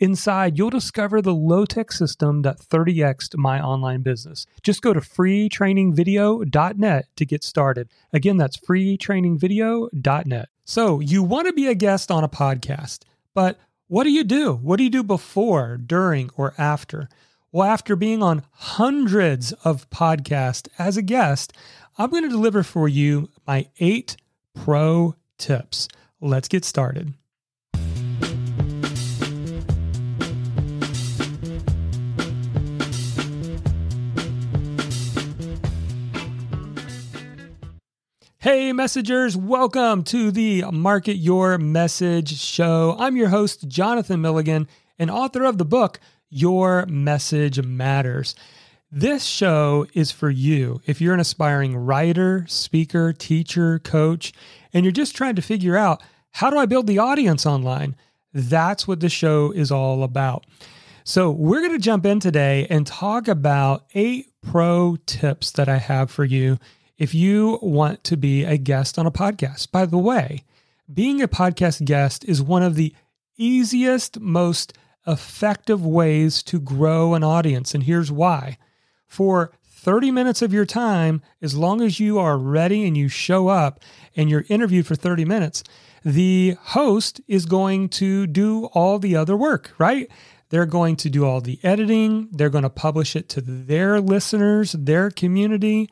Inside, you'll discover the low tech system that 30xed my online business. Just go to freetrainingvideo.net to get started. Again, that's freetrainingvideo.net. So, you want to be a guest on a podcast, but what do you do? What do you do before, during, or after? Well, after being on hundreds of podcasts as a guest, I'm going to deliver for you my eight pro tips. Let's get started. Messengers, welcome to the Market Your Message show. I'm your host, Jonathan Milligan, and author of the book, Your Message Matters. This show is for you if you're an aspiring writer, speaker, teacher, coach, and you're just trying to figure out how do I build the audience online? That's what the show is all about. So, we're going to jump in today and talk about eight pro tips that I have for you if you want to be a guest on a podcast. By the way, being a podcast guest is one of the easiest, most effective ways to grow an audience. And here's why. For 30 minutes of your time, as long as you are ready and you show up and you're interviewed for 30 minutes, the host is going to do all the other work, right? They're going to do all the editing, they're going to publish it to their listeners, their community,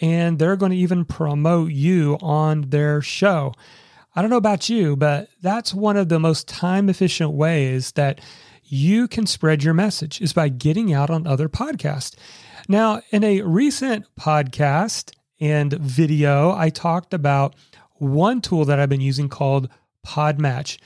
and they're going to even promote you on their show. I don't know about you, but that's one of the most time efficient ways that you can spread your message is by getting out on other podcasts. Now, in a recent podcast and video, I talked about one tool that I've been using called Podmatch.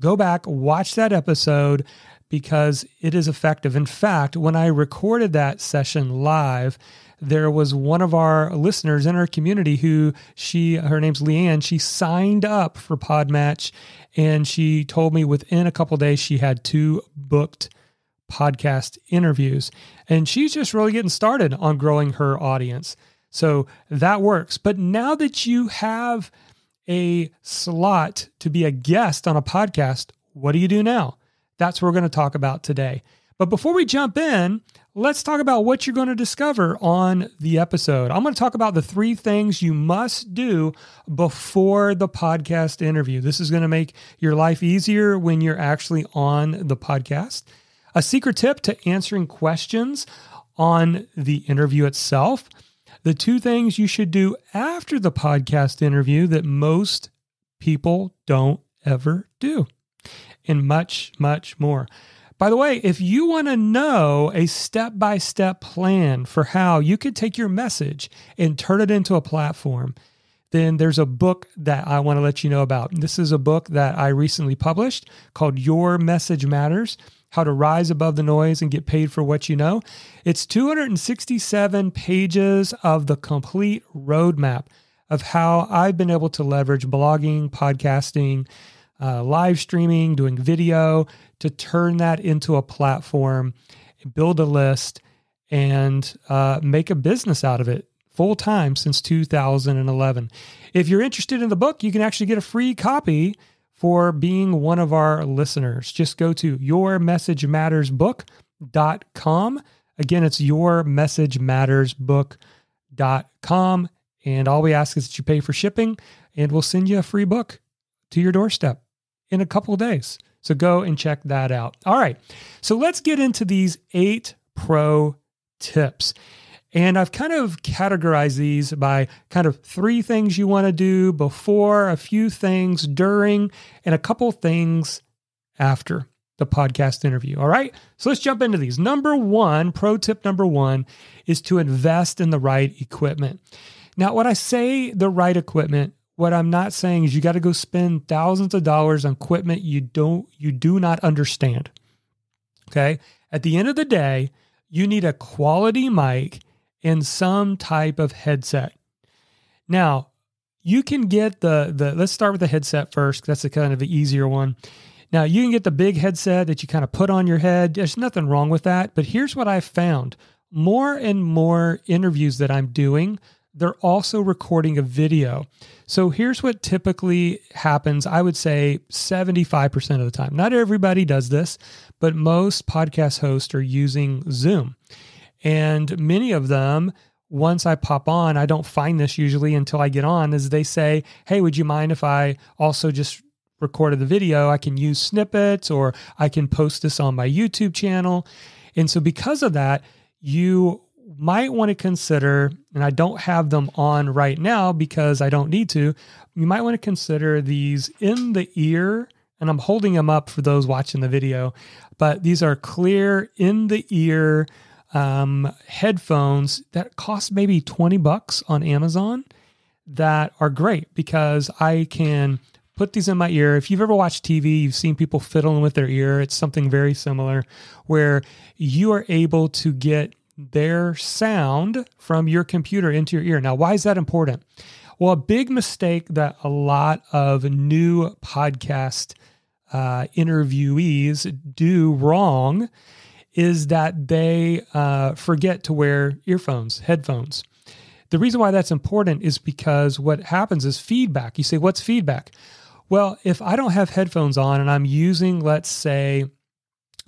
Go back, watch that episode because it is effective. In fact, when I recorded that session live, there was one of our listeners in our community who she her name's Leanne. She signed up for Podmatch, and she told me within a couple days she had two booked podcast interviews, and she's just really getting started on growing her audience. So that works. But now that you have a slot to be a guest on a podcast, what do you do now? That's what we're going to talk about today. But before we jump in, let's talk about what you're going to discover on the episode. I'm going to talk about the three things you must do before the podcast interview. This is going to make your life easier when you're actually on the podcast. A secret tip to answering questions on the interview itself. The two things you should do after the podcast interview that most people don't ever do, and much, much more. By the way, if you want to know a step by step plan for how you could take your message and turn it into a platform, then there's a book that I want to let you know about. This is a book that I recently published called Your Message Matters How to Rise Above the Noise and Get Paid for What You Know. It's 267 pages of the complete roadmap of how I've been able to leverage blogging, podcasting, uh, live streaming, doing video, to turn that into a platform, build a list, and uh, make a business out of it full time since 2011. If you're interested in the book, you can actually get a free copy for being one of our listeners. Just go to yourmessagemattersbook.com. Again, it's yourmessagemattersbook.com. And all we ask is that you pay for shipping, and we'll send you a free book to your doorstep in a couple of days. So go and check that out. All right. So let's get into these eight pro tips. And I've kind of categorized these by kind of three things you want to do before, a few things during, and a couple things after the podcast interview. All right. So let's jump into these. Number one, pro tip number one is to invest in the right equipment. Now, when I say the right equipment, what I'm not saying is you got to go spend thousands of dollars on equipment you don't you do not understand. Okay. At the end of the day, you need a quality mic and some type of headset. Now, you can get the the let's start with the headset first. That's the kind of the easier one. Now, you can get the big headset that you kind of put on your head. There's nothing wrong with that, but here's what I've found. More and more interviews that I'm doing, they're also recording a video. So here's what typically happens. I would say 75% of the time. Not everybody does this, but most podcast hosts are using Zoom. And many of them, once I pop on, I don't find this usually until I get on, is they say, Hey, would you mind if I also just recorded the video? I can use snippets or I can post this on my YouTube channel. And so, because of that, you might want to consider, and I don't have them on right now because I don't need to, you might want to consider these in the ear. And I'm holding them up for those watching the video, but these are clear in the ear um, headphones that cost maybe 20 bucks on Amazon that are great because I can put these in my ear. If you've ever watched TV, you've seen people fiddling with their ear. It's something very similar where you are able to get their sound from your computer into your ear. Now, why is that important? Well, a big mistake that a lot of new podcast uh, interviewees do wrong is that they uh, forget to wear earphones, headphones. The reason why that's important is because what happens is feedback. You say, What's feedback? Well, if I don't have headphones on and I'm using, let's say,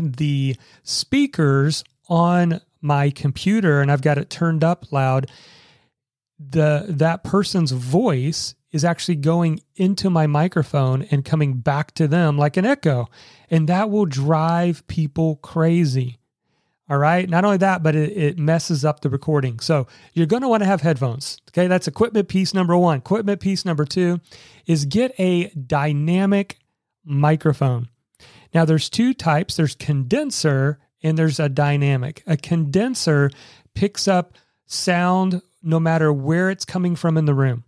the speakers on my computer and I've got it turned up loud, the that person's voice is actually going into my microphone and coming back to them like an echo. And that will drive people crazy. All right. Not only that, but it, it messes up the recording. So you're going to want to have headphones. Okay. That's equipment piece number one. Equipment piece number two is get a dynamic microphone. Now, there's two types there's condenser and there's a dynamic. A condenser picks up sound no matter where it's coming from in the room.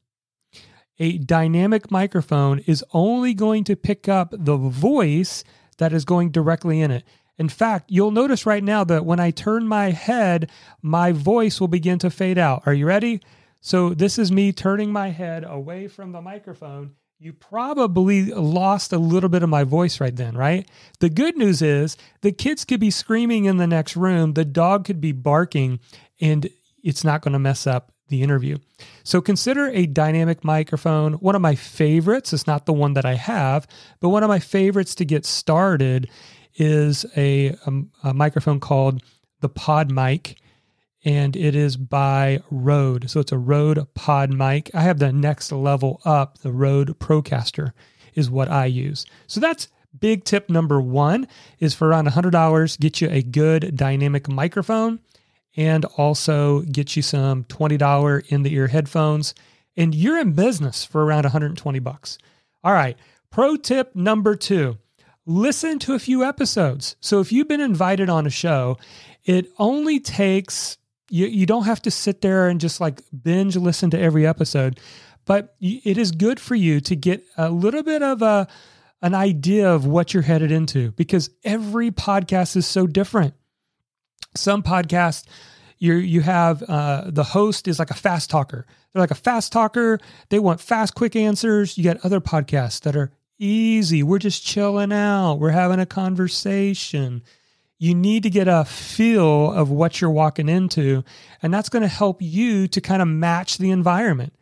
A dynamic microphone is only going to pick up the voice that is going directly in it. In fact, you'll notice right now that when I turn my head, my voice will begin to fade out. Are you ready? So, this is me turning my head away from the microphone you probably lost a little bit of my voice right then, right? The good news is the kids could be screaming in the next room, the dog could be barking, and it's not going to mess up the interview. So consider a dynamic microphone. One of my favorites, it's not the one that I have, but one of my favorites to get started is a, a, a microphone called the Pod Mic and it is by Rode. So it's a Rode Pod mic. I have the next level up, the Rode Procaster is what I use. So that's big tip number one is for around $100, get you a good dynamic microphone and also get you some $20 in the ear headphones and you're in business for around 120 bucks. All right. Pro tip number two listen to a few episodes. So if you've been invited on a show, it only takes you, you don't have to sit there and just like binge listen to every episode, but it is good for you to get a little bit of a an idea of what you're headed into because every podcast is so different. Some podcasts you you have uh, the host is like a fast talker. They're like a fast talker. They want fast, quick answers. You got other podcasts that are easy. We're just chilling out. We're having a conversation you need to get a feel of what you're walking into. And that's going to help you to kind of match the environment.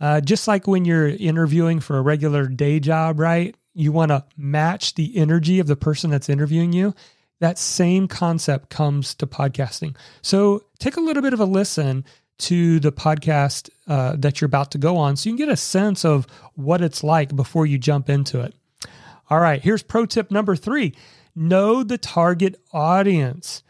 Uh, just like when you're interviewing for a regular day job, right? You want to match the energy of the person that's interviewing you. That same concept comes to podcasting. So take a little bit of a listen to the podcast uh, that you're about to go on so you can get a sense of what it's like before you jump into it. All right, here's pro tip number three know the target audience.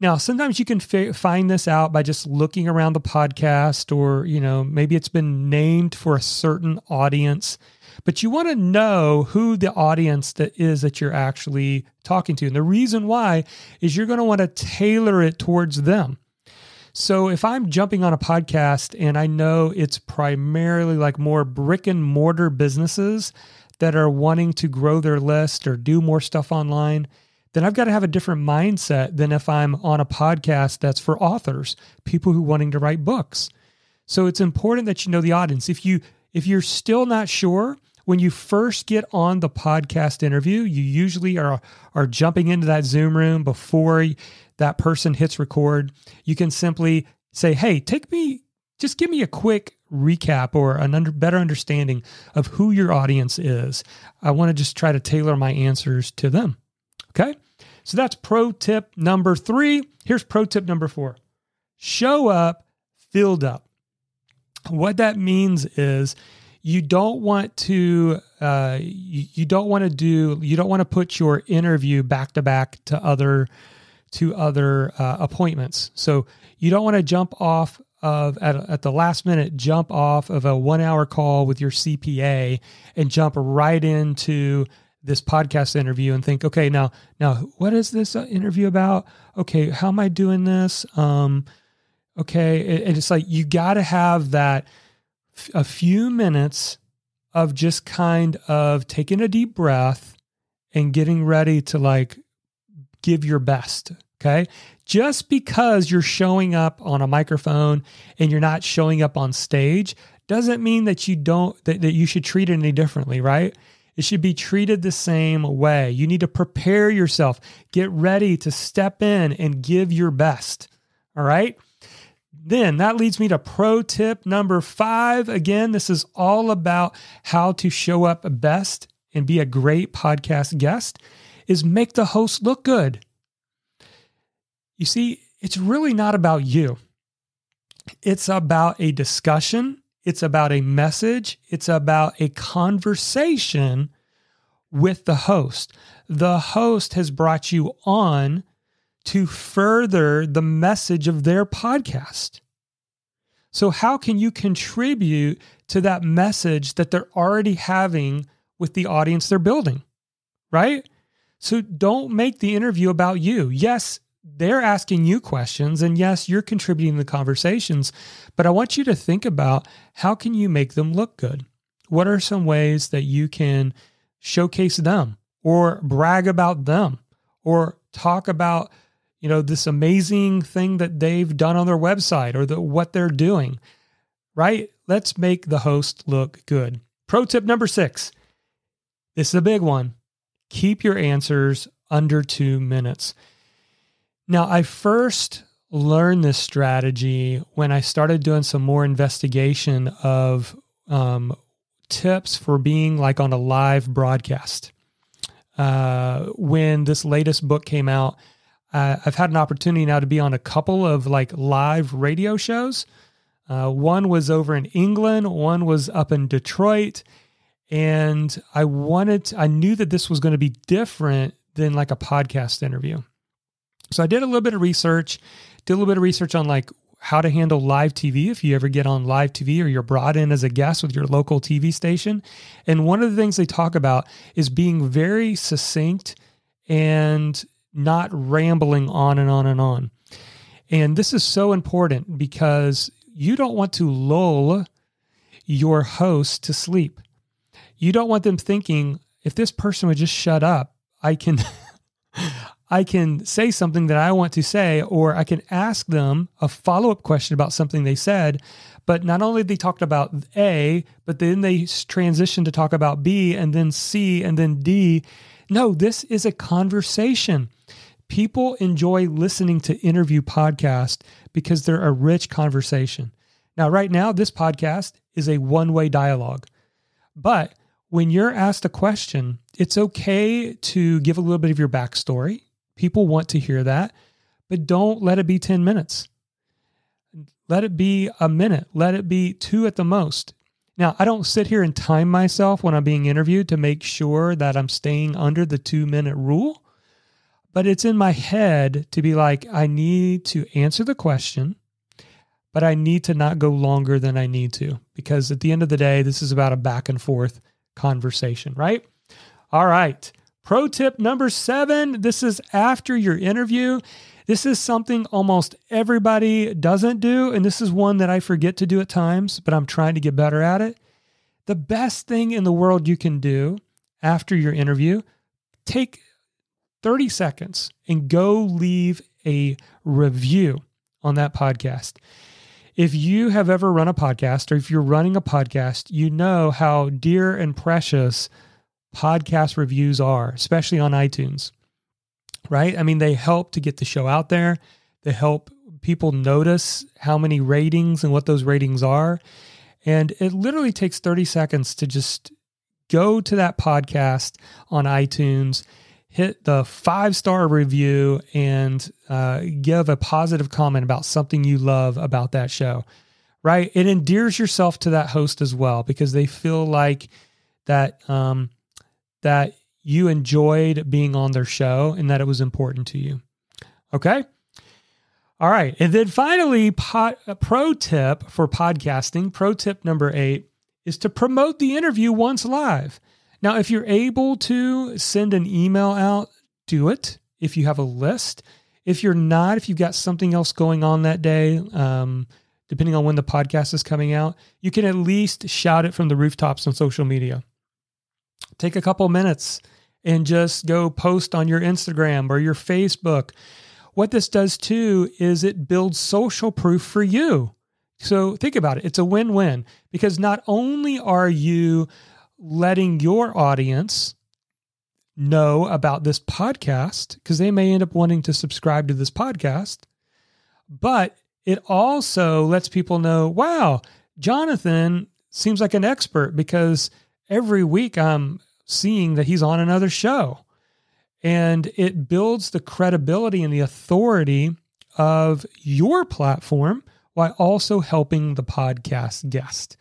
Now, sometimes you can f- find this out by just looking around the podcast, or, you know, maybe it's been named for a certain audience, but you want to know who the audience that is that you're actually talking to. And the reason why is you're going to want to tailor it towards them. So if I'm jumping on a podcast and I know it's primarily like more brick and mortar businesses that are wanting to grow their list or do more stuff online, then I've got to have a different mindset than if I'm on a podcast that's for authors, people who wanting to write books. So it's important that you know the audience. If you if you're still not sure, when you first get on the podcast interview, you usually are are jumping into that Zoom room before that person hits record. You can simply say, "Hey, take me just give me a quick recap or an under, better understanding of who your audience is. I want to just try to tailor my answers to them." Okay? So that's pro tip number 3. Here's pro tip number 4. Show up filled up. What that means is you don't want to uh, you, you don't want to do you don't want to put your interview back to back to other to other uh, appointments. So you don't want to jump off of at, at the last minute jump off of a one hour call with your CPA and jump right into this podcast interview and think, okay, now now what is this uh, interview about? Okay, how am I doing this? Um, okay, and it's like you got to have that a few minutes of just kind of taking a deep breath and getting ready to like give your best. Okay. Just because you're showing up on a microphone and you're not showing up on stage doesn't mean that you don't, that, that you should treat it any differently, right? It should be treated the same way. You need to prepare yourself, get ready to step in and give your best. All right. Then that leads me to pro tip number five. Again, this is all about how to show up best and be a great podcast guest is make the host look good. You see, it's really not about you. It's about a discussion. It's about a message. It's about a conversation with the host. The host has brought you on to further the message of their podcast. So, how can you contribute to that message that they're already having with the audience they're building? Right? So, don't make the interview about you. Yes, they're asking you questions and yes, you're contributing the conversations, but I want you to think about how can you make them look good? What are some ways that you can showcase them or brag about them or talk about you know this amazing thing that they've done on their website or the, what they're doing right? Let's make the host look good. Pro tip number six this is a big one. Keep your answers under two minutes now i first learned this strategy when i started doing some more investigation of um, tips for being like on a live broadcast uh, when this latest book came out uh, I've had an opportunity now to be on a couple of like live radio shows. Uh, one was over in England, one was up in Detroit. And I wanted, to, I knew that this was going to be different than like a podcast interview. So I did a little bit of research, did a little bit of research on like how to handle live TV if you ever get on live TV or you're brought in as a guest with your local TV station. And one of the things they talk about is being very succinct and not rambling on and on and on. And this is so important because you don't want to lull your host to sleep. You don't want them thinking, if this person would just shut up, I can I can say something that I want to say, or I can ask them a follow-up question about something they said. But not only they talked about A, but then they transition to talk about B and then C and then D. No, this is a conversation. People enjoy listening to interview podcasts because they're a rich conversation. Now, right now, this podcast is a one way dialogue. But when you're asked a question, it's okay to give a little bit of your backstory. People want to hear that, but don't let it be 10 minutes. Let it be a minute, let it be two at the most. Now, I don't sit here and time myself when I'm being interviewed to make sure that I'm staying under the two minute rule but it's in my head to be like, I need to answer the question, but I need to not go longer than I need to because at the end of the day, this is about a back and forth conversation, right? All right. Pro tip number seven this is after your interview. This is something almost everybody doesn't do. And this is one that I forget to do at times, but I'm trying to get better at it. The best thing in the world you can do after your interview, take 30 seconds and go leave a review on that podcast. If you have ever run a podcast or if you're running a podcast, you know how dear and precious podcast reviews are, especially on iTunes, right? I mean, they help to get the show out there, they help people notice how many ratings and what those ratings are. And it literally takes 30 seconds to just go to that podcast on iTunes, hit the five star review, and uh, give a positive comment about something you love about that show, right? It endears yourself to that host as well because they feel like that, um, that you enjoyed being on their show and that it was important to you. Okay. All right. And then finally, pot, pro tip for podcasting, pro tip number eight is to promote the interview once live. Now, if you're able to send an email out, do it if you have a list. If you're not, if you've got something else going on that day, um, depending on when the podcast is coming out, you can at least shout it from the rooftops on social media. Take a couple minutes and just go post on your Instagram or your Facebook. What this does too is it builds social proof for you. So think about it. It's a win win because not only are you letting your audience know about this podcast, because they may end up wanting to subscribe to this podcast, but it also lets people know wow, Jonathan seems like an expert because every week I'm seeing that he's on another show. And it builds the credibility and the authority of your platform while also helping the podcast guest.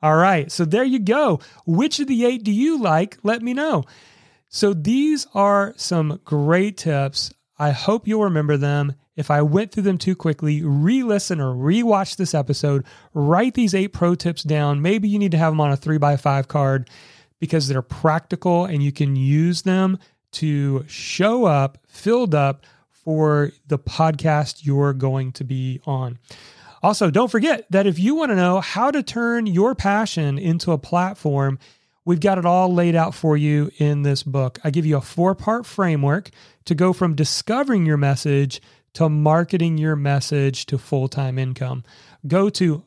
All right, so there you go. Which of the eight do you like? Let me know. So these are some great tips. I hope you'll remember them. If I went through them too quickly, re listen or re watch this episode, write these eight pro tips down. Maybe you need to have them on a three by five card because they're practical and you can use them to show up filled up for the podcast you're going to be on. Also, don't forget that if you want to know how to turn your passion into a platform, we've got it all laid out for you in this book. I give you a four part framework to go from discovering your message to marketing your message to full time income. Go to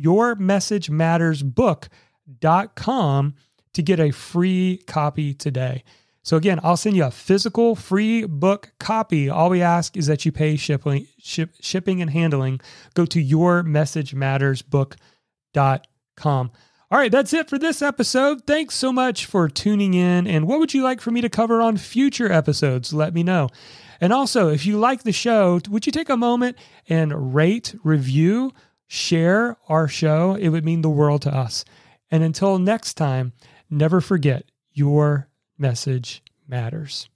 yourmessagemattersbook.com to get a free copy today. So again, I'll send you a physical free book copy. All we ask is that you pay shipping, ship, shipping and handling. Go to yourmessagemattersbook.com. All right, that's it for this episode. Thanks so much for tuning in. And what would you like for me to cover on future episodes? Let me know. And also, if you like the show, would you take a moment and rate, review, share our show? It would mean the world to us. And until next time, never forget your message matters.